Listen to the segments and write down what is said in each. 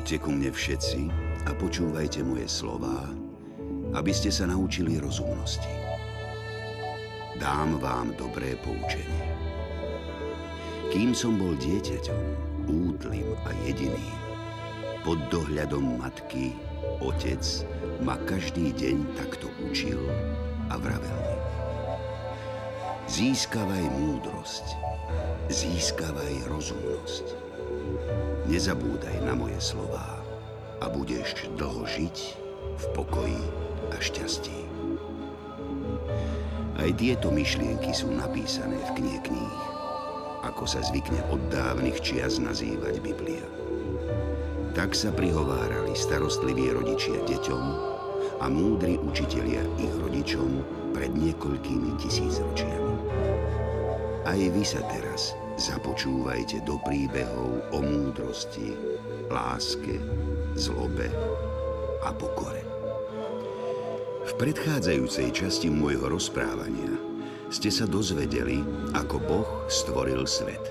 Poďte ku mne všetci a počúvajte moje slová, aby ste sa naučili rozumnosti. Dám vám dobré poučenie. Kým som bol dieťaťom, útlým a jediným, pod dohľadom matky, otec ma každý deň takto učil a vravel mi. Získavaj múdrosť, získavaj rozumnosť Nezabúdaj na moje slová a budeš dlho žiť v pokoji a šťastí. Aj tieto myšlienky sú napísané v knihe kníh, ako sa zvykne od dávnych čias nazývať Biblia. Tak sa prihovárali starostliví rodičia deťom a múdri učitelia ich rodičom pred niekoľkými tisícročiami. Aj vy sa teraz Započúvajte do príbehov o múdrosti, láske, zlobe a pokore. V predchádzajúcej časti môjho rozprávania ste sa dozvedeli, ako Boh stvoril svet.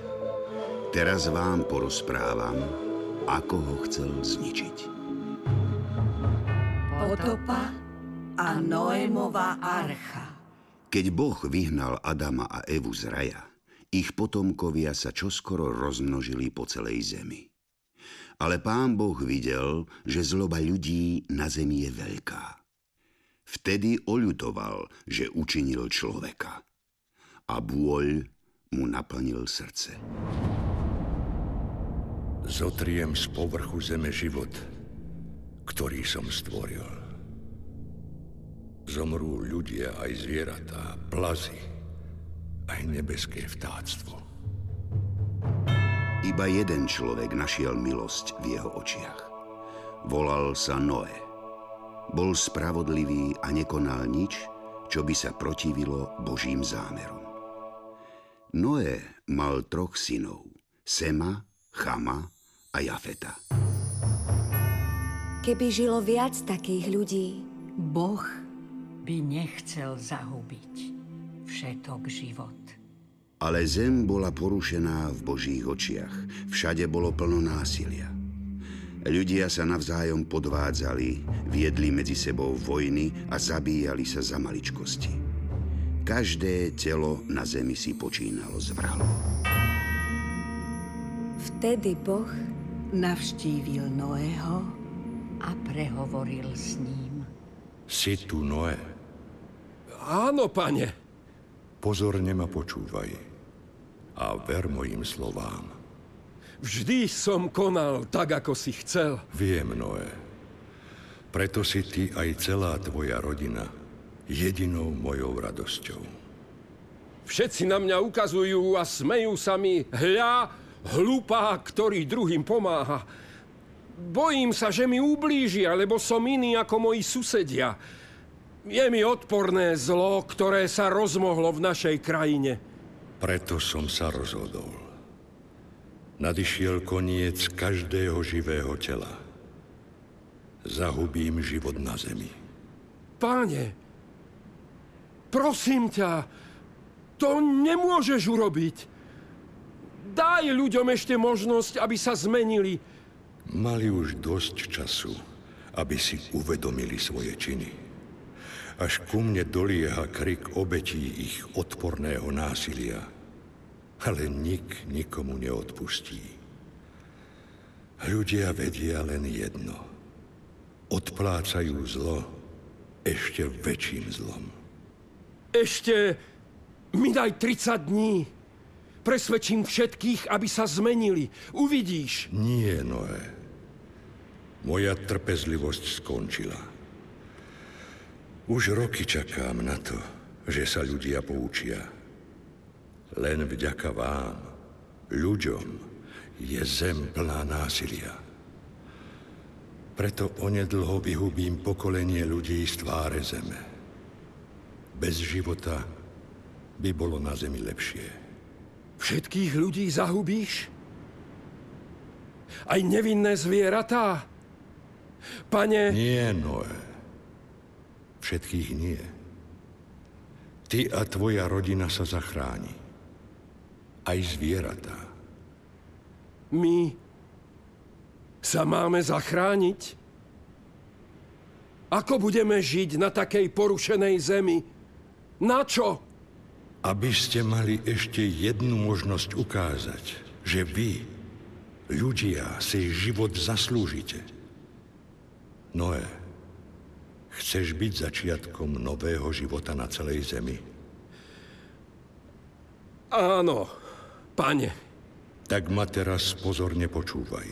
Teraz vám porozprávam, ako ho chcel zničiť. Potopa a Noémová archa. Keď Boh vyhnal Adama a Evu z raja, ich potomkovia sa čoskoro rozmnožili po celej zemi. Ale pán Boh videl, že zloba ľudí na zemi je veľká. Vtedy oľutoval, že učinil človeka. A bôľ mu naplnil srdce. Zotriem z povrchu zeme život, ktorý som stvoril. Zomrú ľudia aj zvieratá, plazy, aj nebeské vtáctvo. Iba jeden človek našiel milosť v jeho očiach. Volal sa Noé. Bol spravodlivý a nekonal nič, čo by sa protivilo Božím zámerom. Noé mal troch synov, Sema, Chama a Jafeta. Keby žilo viac takých ľudí, Boh by nechcel zahubiť všetok život. Ale zem bola porušená v Božích očiach. Všade bolo plno násilia. Ľudia sa navzájom podvádzali, viedli medzi sebou vojny a zabíjali sa za maličkosti. Každé telo na zemi si počínalo z vrahlo. Vtedy Boh navštívil Noého a prehovoril s ním. Si tu, Noé? Áno, pane. Pozorne ma počúvaj a ver mojim slovám. Vždy som konal tak, ako si chcel. Viem, Noé. Preto si ty aj celá tvoja rodina jedinou mojou radosťou. Všetci na mňa ukazujú a smejú sa mi. Hľa, hlupá, ktorý druhým pomáha. Bojím sa, že mi ublížia, lebo som iný ako moji susedia. Je mi odporné zlo, ktoré sa rozmohlo v našej krajine. Preto som sa rozhodol. Nadišiel koniec každého živého tela. Zahubím život na zemi. Páne, prosím ťa, to nemôžeš urobiť. Daj ľuďom ešte možnosť, aby sa zmenili. Mali už dosť času, aby si uvedomili svoje činy až ku mne dolieha krik obetí ich odporného násilia. Ale nik nikomu neodpustí. Ľudia vedia len jedno. Odplácajú zlo ešte väčším zlom. Ešte mi daj 30 dní. Presvedčím všetkých, aby sa zmenili. Uvidíš. Nie, Noé. Moja trpezlivosť skončila. Už roky čakám na to, že sa ľudia poučia. Len vďaka vám, ľuďom, je zem plná násilia. Preto onedlho vyhubím pokolenie ľudí z tváre zeme. Bez života by bolo na zemi lepšie. Všetkých ľudí zahubíš? Aj nevinné zvieratá? Pane... Nie, Noé. Všetkých nie. Ty a tvoja rodina sa zachráni. Aj zvieratá. My sa máme zachrániť? Ako budeme žiť na takej porušenej zemi? Na čo? Aby ste mali ešte jednu možnosť ukázať, že vy, ľudia, si život zaslúžite. Noé, chceš byť začiatkom nového života na celej zemi? Áno, pane. Tak ma teraz pozorne počúvaj.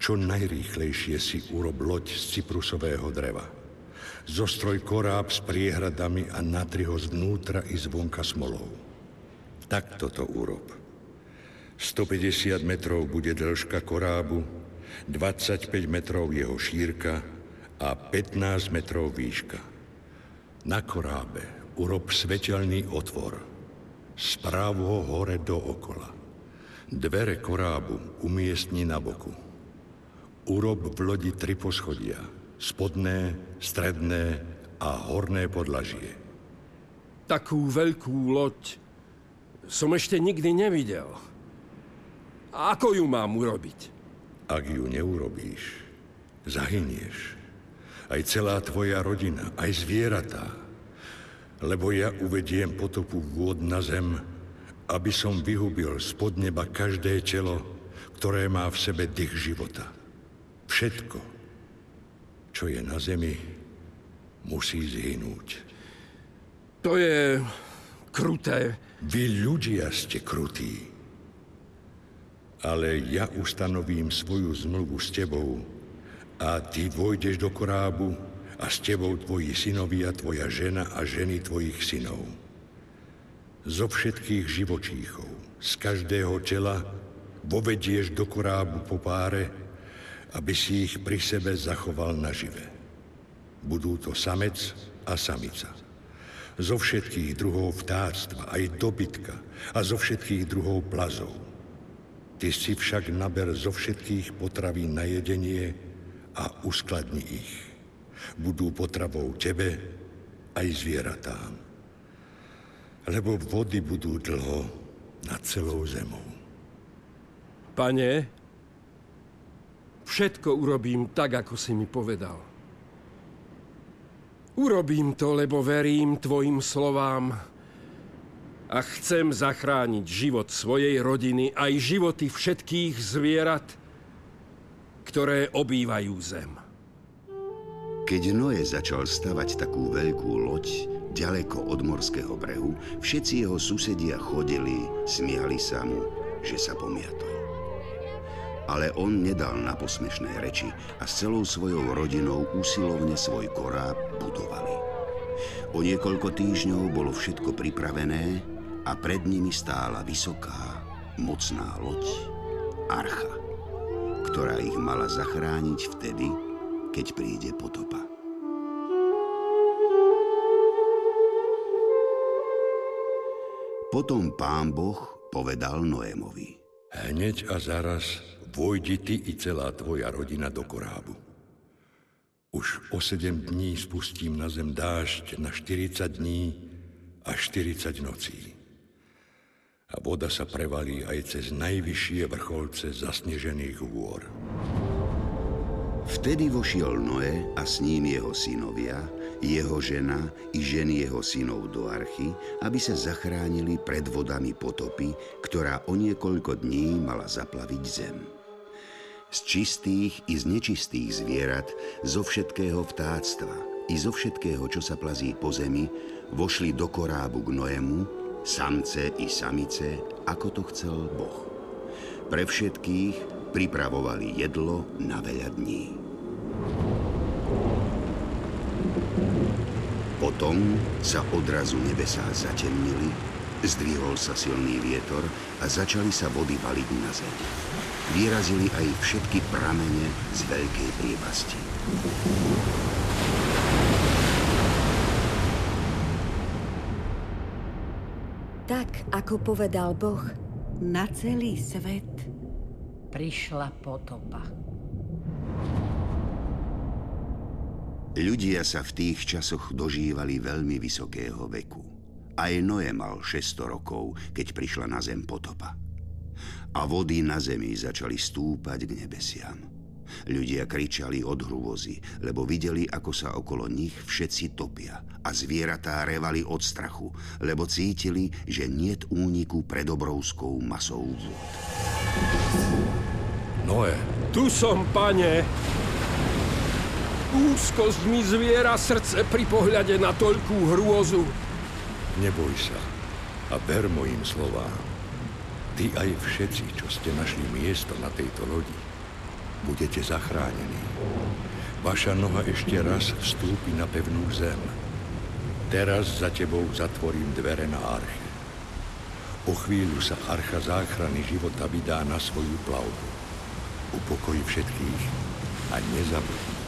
Čo najrýchlejšie si urob loď z cyprusového dreva. Zostroj koráb s priehradami a natri ho zvnútra i zvonka smolou. Tak toto urob. 150 metrov bude dĺžka korábu, 25 metrov jeho šírka a 15 metrov výška. Na korábe urob svetelný otvor. Správ ho hore dookola. Dvere korábu umiestni na boku. Urob v lodi tri poschodia. Spodné, stredné a horné podlažie. Takú veľkú loď som ešte nikdy nevidel. Ako ju mám urobiť? Ak ju neurobíš, zahynieš. Aj celá tvoja rodina, aj zvieratá. Lebo ja uvediem potopu vôd na zem, aby som vyhubil spod neba každé telo, ktoré má v sebe dých života. Všetko, čo je na zemi, musí zhynúť. To je kruté. Vy ľudia ste krutí. Ale ja ustanovím svoju zmluvu s tebou a ty vojdeš do korábu a s tebou tvoji synovia, tvoja žena a ženy tvojich synov. Zo všetkých živočíchov, z každého tela vovedieš do korábu po páre aby si ich pri sebe zachoval nažive. Budú to samec a samica. Zo všetkých druhov vtáctva, aj dobytka a zo všetkých druhov plazov. Ty si však naber zo všetkých potravín na jedenie a uskladni ich. Budú potravou tebe aj zvieratám. Lebo vody budú dlho nad celou zemou. Pane, Všetko urobím tak, ako si mi povedal. Urobím to, lebo verím tvojim slovám a chcem zachrániť život svojej rodiny aj životy všetkých zvierat, ktoré obývajú zem. Keď Noé začal stavať takú veľkú loď ďaleko od morského brehu, všetci jeho susedia chodili, smiali sa mu, že sa pomiatol. Ale on nedal na posmešné reči a s celou svojou rodinou usilovne svoj koráb budovali. O niekoľko týždňov bolo všetko pripravené a pred nimi stála vysoká, mocná loď, archa, ktorá ich mala zachrániť vtedy, keď príde potopa. Potom pán Boh povedal Noémovi. Hneď a zaraz vojdi ty i celá tvoja rodina do korábu. Už o sedem dní spustím na zem dážď na 40 dní a 40 nocí. A voda sa prevalí aj cez najvyššie vrcholce zasnežených hôr. Vtedy vošiel Noé a s ním jeho synovia, jeho žena i ženy jeho synov do archy, aby sa zachránili pred vodami potopy, ktorá o niekoľko dní mala zaplaviť zem z čistých i z nečistých zvierat, zo všetkého vtáctva i zo všetkého, čo sa plazí po zemi, vošli do korábu k Noému, samce i samice, ako to chcel Boh. Pre všetkých pripravovali jedlo na veľa dní. Potom sa odrazu nebesá zatemnili, zdvihol sa silný vietor a začali sa vody valiť na zem vyrazili aj všetky pramene z veľkej priepasti. Ako povedal Boh, na celý svet prišla potopa. Ľudia sa v tých časoch dožívali veľmi vysokého veku. Aj Noé mal 600 rokov, keď prišla na zem potopa. a vody na zemi začali stúpať k nebesiam. Ľudia kričali od hrôzy, lebo videli, ako sa okolo nich všetci topia a zvieratá revali od strachu, lebo cítili, že niet úniku pred obrovskou masou vôd. Noé. Tu som, pane. Úzkosť mi zviera srdce pri pohľade na toľkú hrôzu. Neboj sa a ver mojim slovám. Ty aj všetci, čo ste našli miesto na tejto lodi, budete zachránení. Vaša noha ešte raz vstúpi na pevnú zem. Teraz za tebou zatvorím dvere na arche. O chvíľu sa archa záchrany života vydá na svoju plavbu. Upokojí všetkých a nezabudni.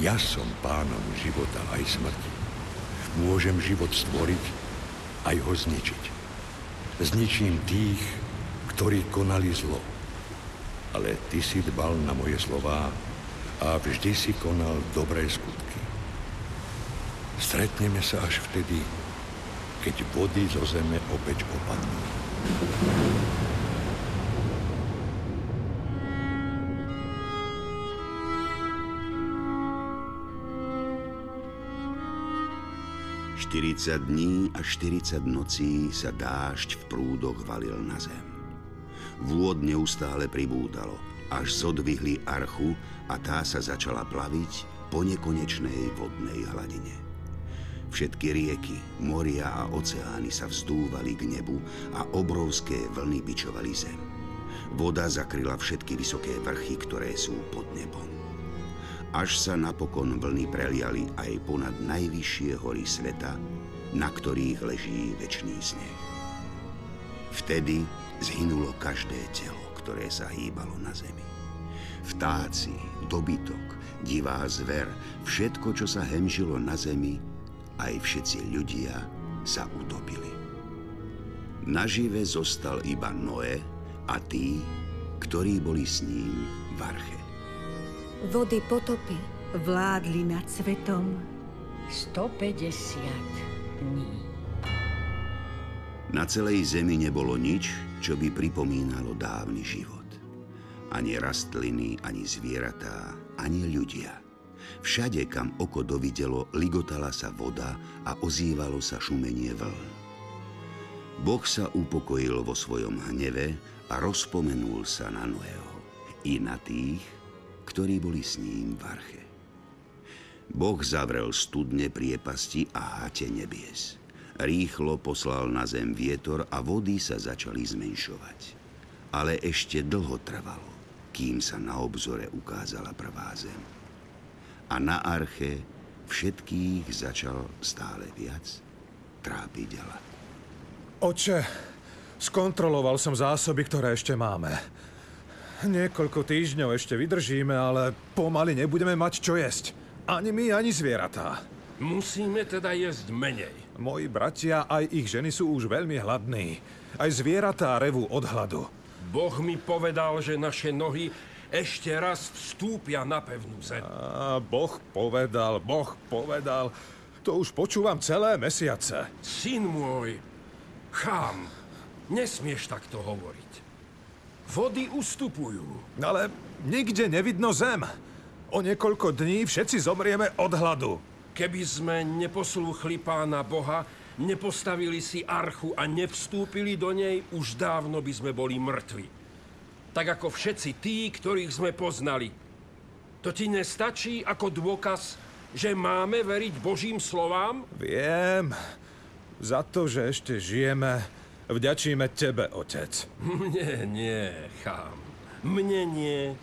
Ja som pánom života aj smrti. Môžem život stvoriť, aj ho zničiť. Zničím tých, ktorí konali zlo. Ale ty si dbal na moje slová a vždy si konal dobré skutky. Stretneme sa až vtedy, keď vody zo zeme opäť opadnú. 40 dní a 40 nocí sa dážď v prúdoch valil na zem. Vôd neustále pribúdalo, až zodvihli archu a tá sa začala plaviť po nekonečnej vodnej hladine. Všetky rieky, moria a oceány sa vzdúvali k nebu a obrovské vlny bičovali zem. Voda zakryla všetky vysoké vrchy, ktoré sú pod nebom až sa napokon vlny preliali aj ponad najvyššie hory sveta, na ktorých leží väčší sneh. Vtedy zhynulo každé telo, ktoré sa hýbalo na zemi. Vtáci, dobytok, divá zver, všetko, čo sa hemžilo na zemi, aj všetci ľudia sa utopili. Nažive zostal iba Noé a tí, ktorí boli s ním v arche. Vody potopy vládli nad svetom 150 dní. Na celej zemi nebolo nič, čo by pripomínalo dávny život. Ani rastliny, ani zvieratá, ani ľudia. Všade, kam oko dovidelo, ligotala sa voda a ozývalo sa šumenie vln. Boh sa upokojil vo svojom hneve a rozpomenul sa na Noého i na tých, ktorí boli s ním v arche. Boh zavrel studne priepasti a hate nebies. Rýchlo poslal na zem vietor a vody sa začali zmenšovať. Ale ešte dlho trvalo, kým sa na obzore ukázala prvá zem. A na arche všetkých začal stále viac trápiť hlad. Oče, skontroloval som zásoby, ktoré ešte máme. Niekoľko týždňov ešte vydržíme, ale pomaly nebudeme mať čo jesť. Ani my, ani zvieratá. Musíme teda jesť menej. Moji bratia aj ich ženy sú už veľmi hladní. Aj zvieratá revú od hladu. Boh mi povedal, že naše nohy ešte raz vstúpia na pevnú zem. A boh povedal, Boh povedal. To už počúvam celé mesiace. Syn môj, chám, nesmieš takto hovoriť. Vody ustupujú. Ale nikde nevidno zem. O niekoľko dní všetci zomrieme od hladu. Keby sme neposlúchli pána Boha, nepostavili si archu a nevstúpili do nej, už dávno by sme boli mŕtvi. Tak ako všetci tí, ktorých sme poznali. To ti nestačí ako dôkaz, že máme veriť Božím slovám? Viem. Za to, že ešte žijeme, Vďačíme tebe, otec. Mne nie, chám. Mne nie.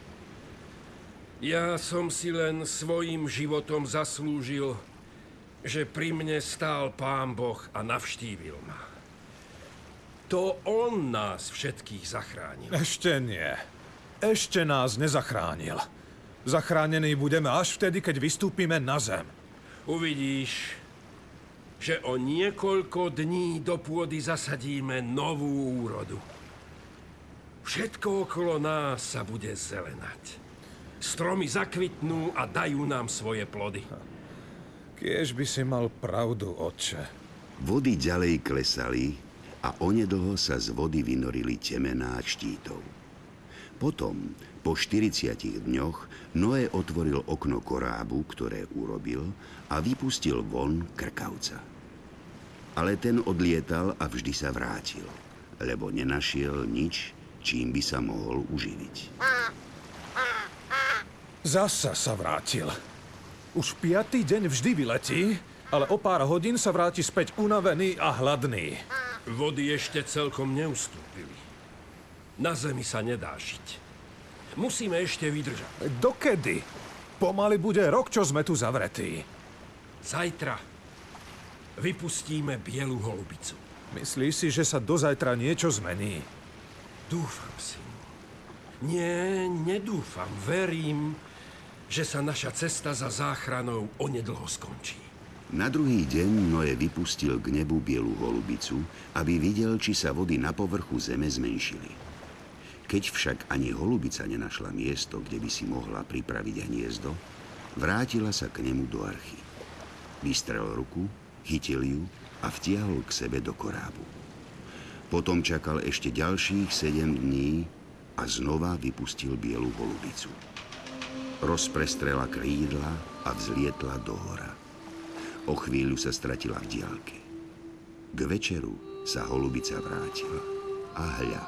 Ja som si len svojim životom zaslúžil, že pri mne stál pán Boh a navštívil ma. To on nás všetkých zachránil. Ešte nie. Ešte nás nezachránil. Zachránení budeme až vtedy, keď vystúpime na zem. Uvidíš, že o niekoľko dní do pôdy zasadíme novú úrodu. Všetko okolo nás sa bude zelenať. Stromy zakvitnú a dajú nám svoje plody. Kiež by si mal pravdu, otče. Vody ďalej klesali a a onedlho sa z vody vynorili temená štítov. Potom, po 40 dňoch, Noé otvoril okno korábu, ktoré urobil, a vypustil von krkavca. Ale ten odlietal a vždy sa vrátil, lebo nenašiel nič, čím by sa mohol uživiť. Zasa sa vrátil. Už piatý deň vždy vyletí, ale o pár hodín sa vráti späť unavený a hladný. Vody ešte celkom neustúpili. Na zemi sa nedá žiť. Musíme ešte vydržať. Dokedy? Pomaly bude rok, čo sme tu zavretí. Zajtra vypustíme bielu holubicu. Myslíš si, že sa do zajtra niečo zmení? Dúfam si. Nie, nedúfam. Verím, že sa naša cesta za záchranou onedlho skončí. Na druhý deň Noé vypustil k nebu bielu holubicu, aby videl, či sa vody na povrchu zeme zmenšili. Keď však ani holubica nenašla miesto, kde by si mohla pripraviť hniezdo, vrátila sa k nemu do archy. Vystrel ruku, chytil ju a vtiahol k sebe do korábu. Potom čakal ešte ďalších sedem dní a znova vypustil bielu holubicu. Rozprestrela krídla a vzlietla do hora. O chvíľu sa stratila v diálke. K večeru sa holubica vrátila a hľa,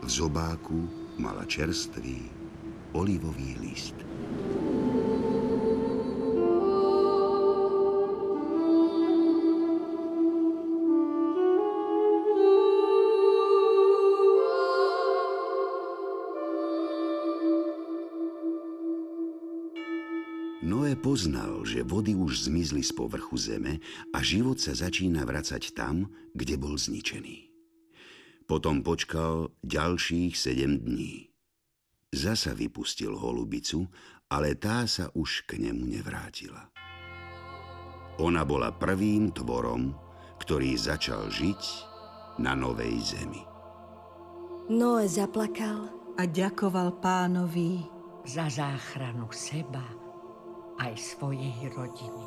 v zobáku mala čerstvý olivový list. Poznal, že vody už zmizli z povrchu zeme a život sa začína vracať tam, kde bol zničený. Potom počkal ďalších sedem dní. Zasa vypustil holubicu, ale tá sa už k nemu nevrátila. Ona bola prvým tvorom, ktorý začal žiť na novej zemi. Noé zaplakal a ďakoval pánovi za záchranu seba aj svojej rodiny.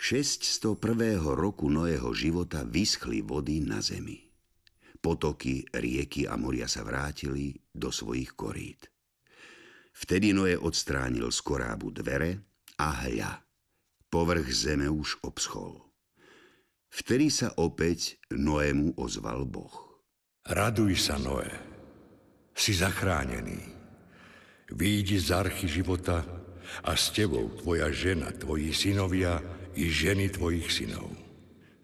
601. roku Noého života vyschli vody na zemi. Potoky, rieky a moria sa vrátili do svojich korít. Vtedy Noé odstránil z korábu dvere a hľa. Povrch zeme už obschol. Vtedy sa opäť Noému ozval Boh. Raduj sa, Noé. Si zachránený. Výjdi z archy života a s tebou tvoja žena, tvoji synovia i ženy tvojich synov.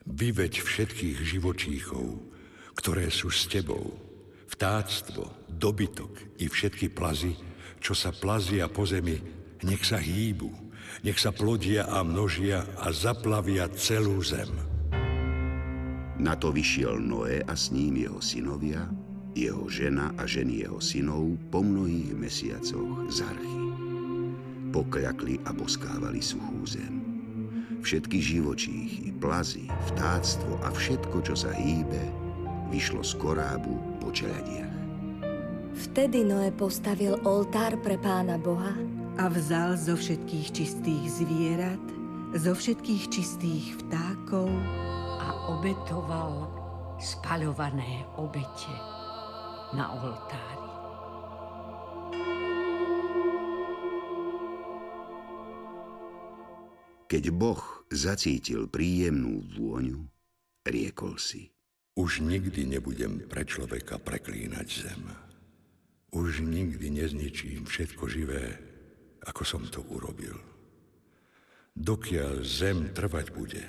Vyveď všetkých živočíchov, ktoré sú s tebou, vtáctvo, dobytok i všetky plazy, čo sa plazia po zemi, nech sa hýbu, nech sa plodia a množia a zaplavia celú zem. Na to vyšiel Noé a s ním jeho synovia, jeho žena a ženy jeho synov po mnohých mesiacoch z archy. Pokľakli a boskávali suchú zem. Všetky živočíchy, plazy, vtáctvo a všetko, čo sa hýbe, vyšlo z korábu po čeladiach. Vtedy Noé postavil oltár pre pána Boha a vzal zo všetkých čistých zvierat, zo všetkých čistých vtákov a obetoval spaľované obete na oltári. Keď Boh zacítil príjemnú vôňu, riekol si. Už nikdy nebudem pre človeka preklínať zem. Už nikdy nezničím všetko živé, ako som to urobil. Dokiaľ zem trvať bude,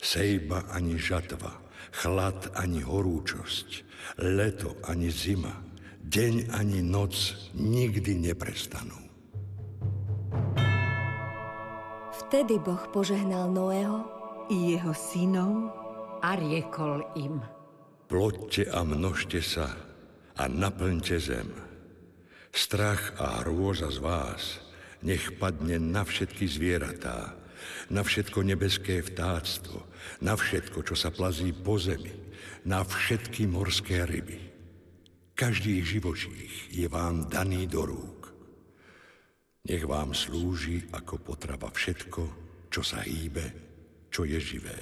sejba ani žatva, chlad ani horúčosť, leto ani zima, deň ani noc nikdy neprestanú. Vtedy Boh požehnal Noého i jeho synov a riekol im. Ploďte a množte sa a naplňte zem. Strach a hrôza z vás nech padne na všetky zvieratá, na všetko nebeské vtáctvo, na všetko, čo sa plazí po zemi, na všetky morské ryby. Každý živočích je vám daný do rúk. Nech vám slúži ako potrava všetko, čo sa hýbe, čo je živé.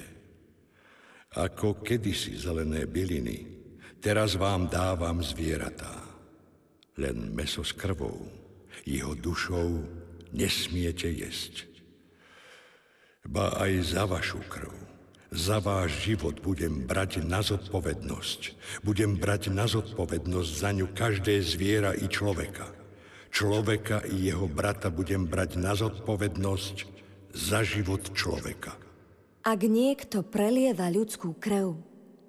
Ako kedysi zelené byliny, teraz vám dávam zvieratá. Len meso s krvou, jeho dušou nesmiete jesť. Ba aj za vašu krv, za váš život budem brať na zodpovednosť. Budem brať na zodpovednosť za ňu každé zviera i človeka. Človeka i jeho brata budem brať na zodpovednosť za život človeka. Ak niekto prelieva ľudskú krv,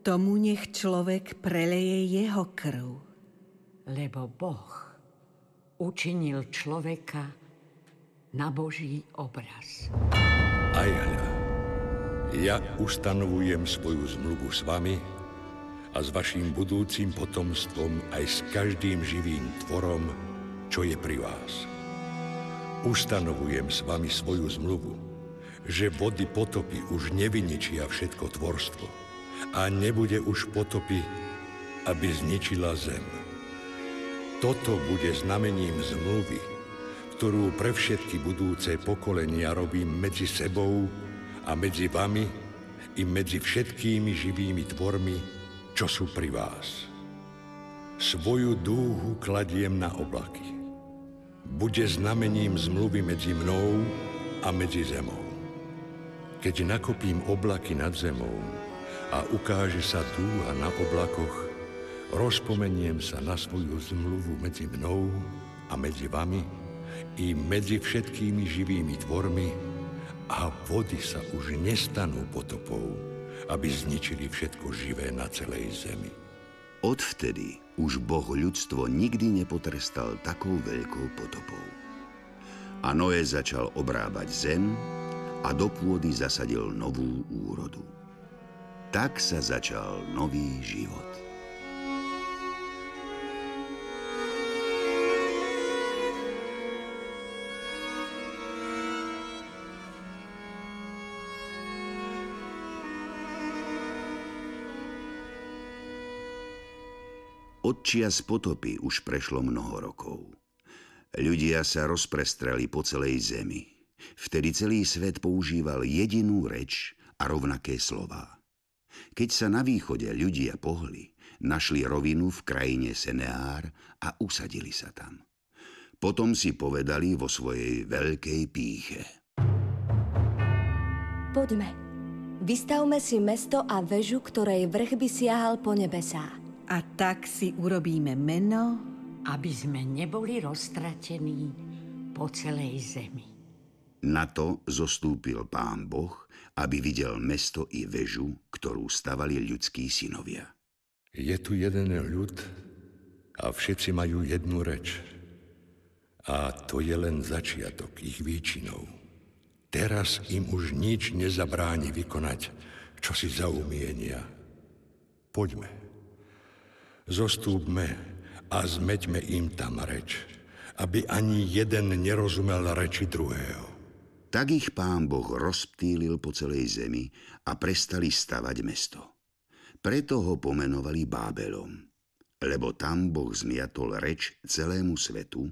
tomu nech človek preleje jeho krv. Lebo Boh učinil človeka na Boží obraz. Aj hľa, ja ustanovujem svoju zmluvu s vami a s vašim budúcim potomstvom aj s každým živým tvorom, čo je pri vás. Ustanovujem s vami svoju zmluvu, že vody potopy už nevyničia všetko tvorstvo a nebude už potopy, aby zničila zem. Toto bude znamením zmluvy, ktorú pre všetky budúce pokolenia robím medzi sebou a medzi vami i medzi všetkými živými tvormi, čo sú pri vás. Svoju dúhu kladiem na oblaky bude znamením zmluvy medzi mnou a medzi zemou. Keď nakopím oblaky nad zemou a ukáže sa a na oblakoch, rozpomeniem sa na svoju zmluvu medzi mnou a medzi vami i medzi všetkými živými tvormi a vody sa už nestanú potopou, aby zničili všetko živé na celej zemi. Odvtedy už Boh ľudstvo nikdy nepotrestal takou veľkou potopou. A Noé začal obrábať zem a do pôdy zasadil novú úrodu. Tak sa začal nový život. Od čias potopy už prešlo mnoho rokov. Ľudia sa rozprestreli po celej zemi. Vtedy celý svet používal jedinú reč a rovnaké slová. Keď sa na východe ľudia pohli, našli rovinu v krajine Seneár a usadili sa tam. Potom si povedali vo svojej veľkej píche. Poďme, vystavme si mesto a väžu, ktorej vrch by siahal po nebesá a tak si urobíme meno, aby sme neboli roztratení po celej zemi. Na to zostúpil pán Boh, aby videl mesto i väžu, ktorú stavali ľudskí synovia. Je tu jeden ľud a všetci majú jednu reč. A to je len začiatok ich výčinov. Teraz im už nič nezabráni vykonať, čo si zaumienia. Poďme. Zostúpme a zmeďme im tam reč, aby ani jeden nerozumel reči druhého. Tak ich pán Boh rozptýlil po celej zemi a prestali stavať mesto. Preto ho pomenovali Bábelom, lebo tam Boh zmiatol reč celému svetu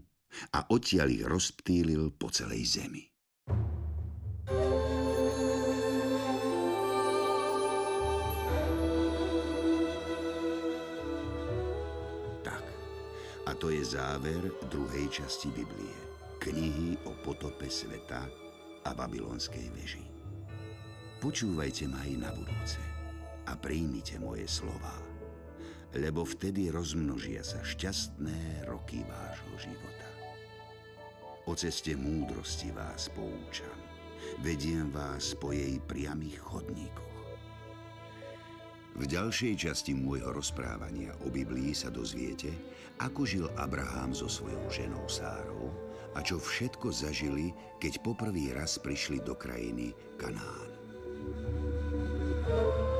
a odtiaľ ich rozptýlil po celej zemi. A to je záver druhej časti Biblie. Knihy o potope sveta a babylonskej veži. Počúvajte ma aj na budúce a príjmite moje slova, lebo vtedy rozmnožia sa šťastné roky vášho života. O ceste múdrosti vás poučam, vediem vás po jej priamých chodníkoch v ďalšej časti môjho rozprávania o Biblii sa dozviete, ako žil Abraham so svojou ženou Sárou a čo všetko zažili, keď poprvý raz prišli do krajiny Kanán. thank you